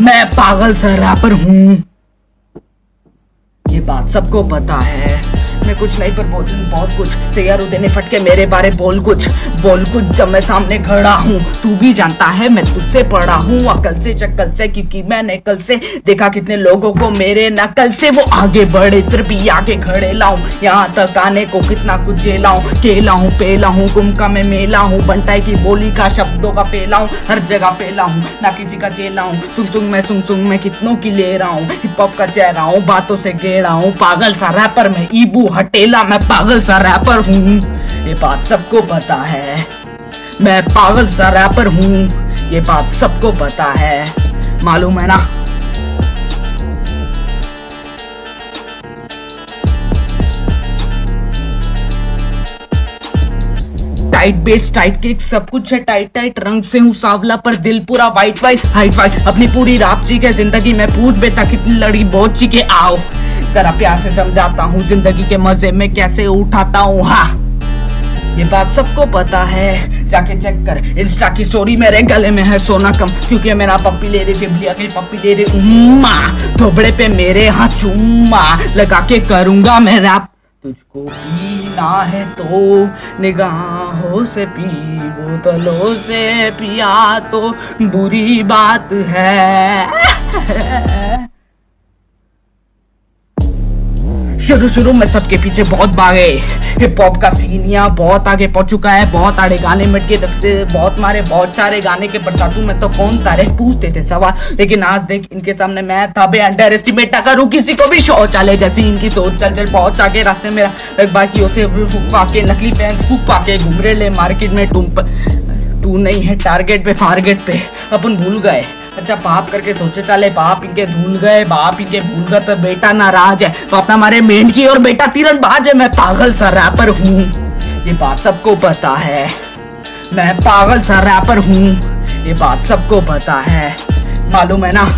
मैं पागल सा रैपर हूँ। ये बात सबको पता है। मैं कुछ नहीं, पर बोल बहुत कुछ। तैयार हो देने फटके मेरे बारे बोल कुछ। बोल कुछ जब मैं सामने खड़ा हूँ। तू भी जानता है, मैं तुझसे पढ़ा हूँ। अकल से चक्कल से, क्योंकि मैंने कल से देखा कितने लोगों को मेरे नकल से। वो आगे बढ़े, फिर भी आगे खड़े लाऊं। यहाँ तक आने को कितना कुछ हूँ केला हूँ पेला हूँ गुमका में मेला हूँ बंटाई की बोली का शब्दों का पेला हूँ हर जगह पेला हूँ ना किसी का चेला हूँ सुन सुन, मैं सुन सुन, मैं कितनों की ले रहा हूँ। हिप हॉप का चेहरा हूँ, बातों से गेड़ा हूँ। पागल सा रैपर में, ईबू हटेला मैं पागल सा रैपर हूँ। ये बात सबको पता है। मैं पागल सा रैपर हूँ। ये बात सबको पता है। मालूम है ना? टाइट बेट्स टाइट केक सब कुछ है टाइट टाइट रंग से हूँ, सावला पर दिल पूरा वाइट वाइट हाइट वाइट अपनी पूरी राप ची के ज़िंदगी में पूछ बेटा कितनी लड़ी बहुत ची के आओ। जरा प्यार से समझाता हूँ ज़िंदगी के मज़े में कैसे उठाता हूँ हाँ। ये बात सबको पता है। जाके चेक कर। इंस्टा की स्टोरी मेरे गले में है सोना कम। क्योंकि मेरा पप्पी ले रही बिबलिया की पप्पी ले रही उम्मा। थोबड़े पे मेरे हाँ चुम्मा लगा के करूँगा मैं रैप तुझको पीना है तो। निगाहों से पी बोतलों से पिया तो बुरी बात है। शुरू शुरू में सबके पीछे बहुत भागे। हिप हॉप का सीन यहाँ बहुत आगे पहुँच चुका है, बहुत आड़े गाने मिट दबते, बहुत मारे, बहुत सारे गाने के प्रचातु में तो कौन तारे पूछते थे सवाल। लेकिन आज देख, इनके सामने मैं था बे अंडर एस्टिमेट ना करूँ किसी को भी शौचालय जैसी इनकी सोच चल चल बहुत आगे रास्ते मेरा बाकी से फूक के नकली फैंस फूक पाके घूम रहे ले मार्केट में टूम तू नहीं है टारगेट पे फारगेट पे। अपन भूल गए। अच्छा बाप करके सोचे, चले, बाप इनके धूल गए, बाप इनके भूल गए, पर बेटा नाराज़ है। अपना हमारे मेंढकी और बेटा तिरन बाज है। मैं पागल सा रैपर हूँ। ये बात सबको पता है। मैं पागल सा रैपर हूँ। ये बात सबको पता है। मालूम है ना?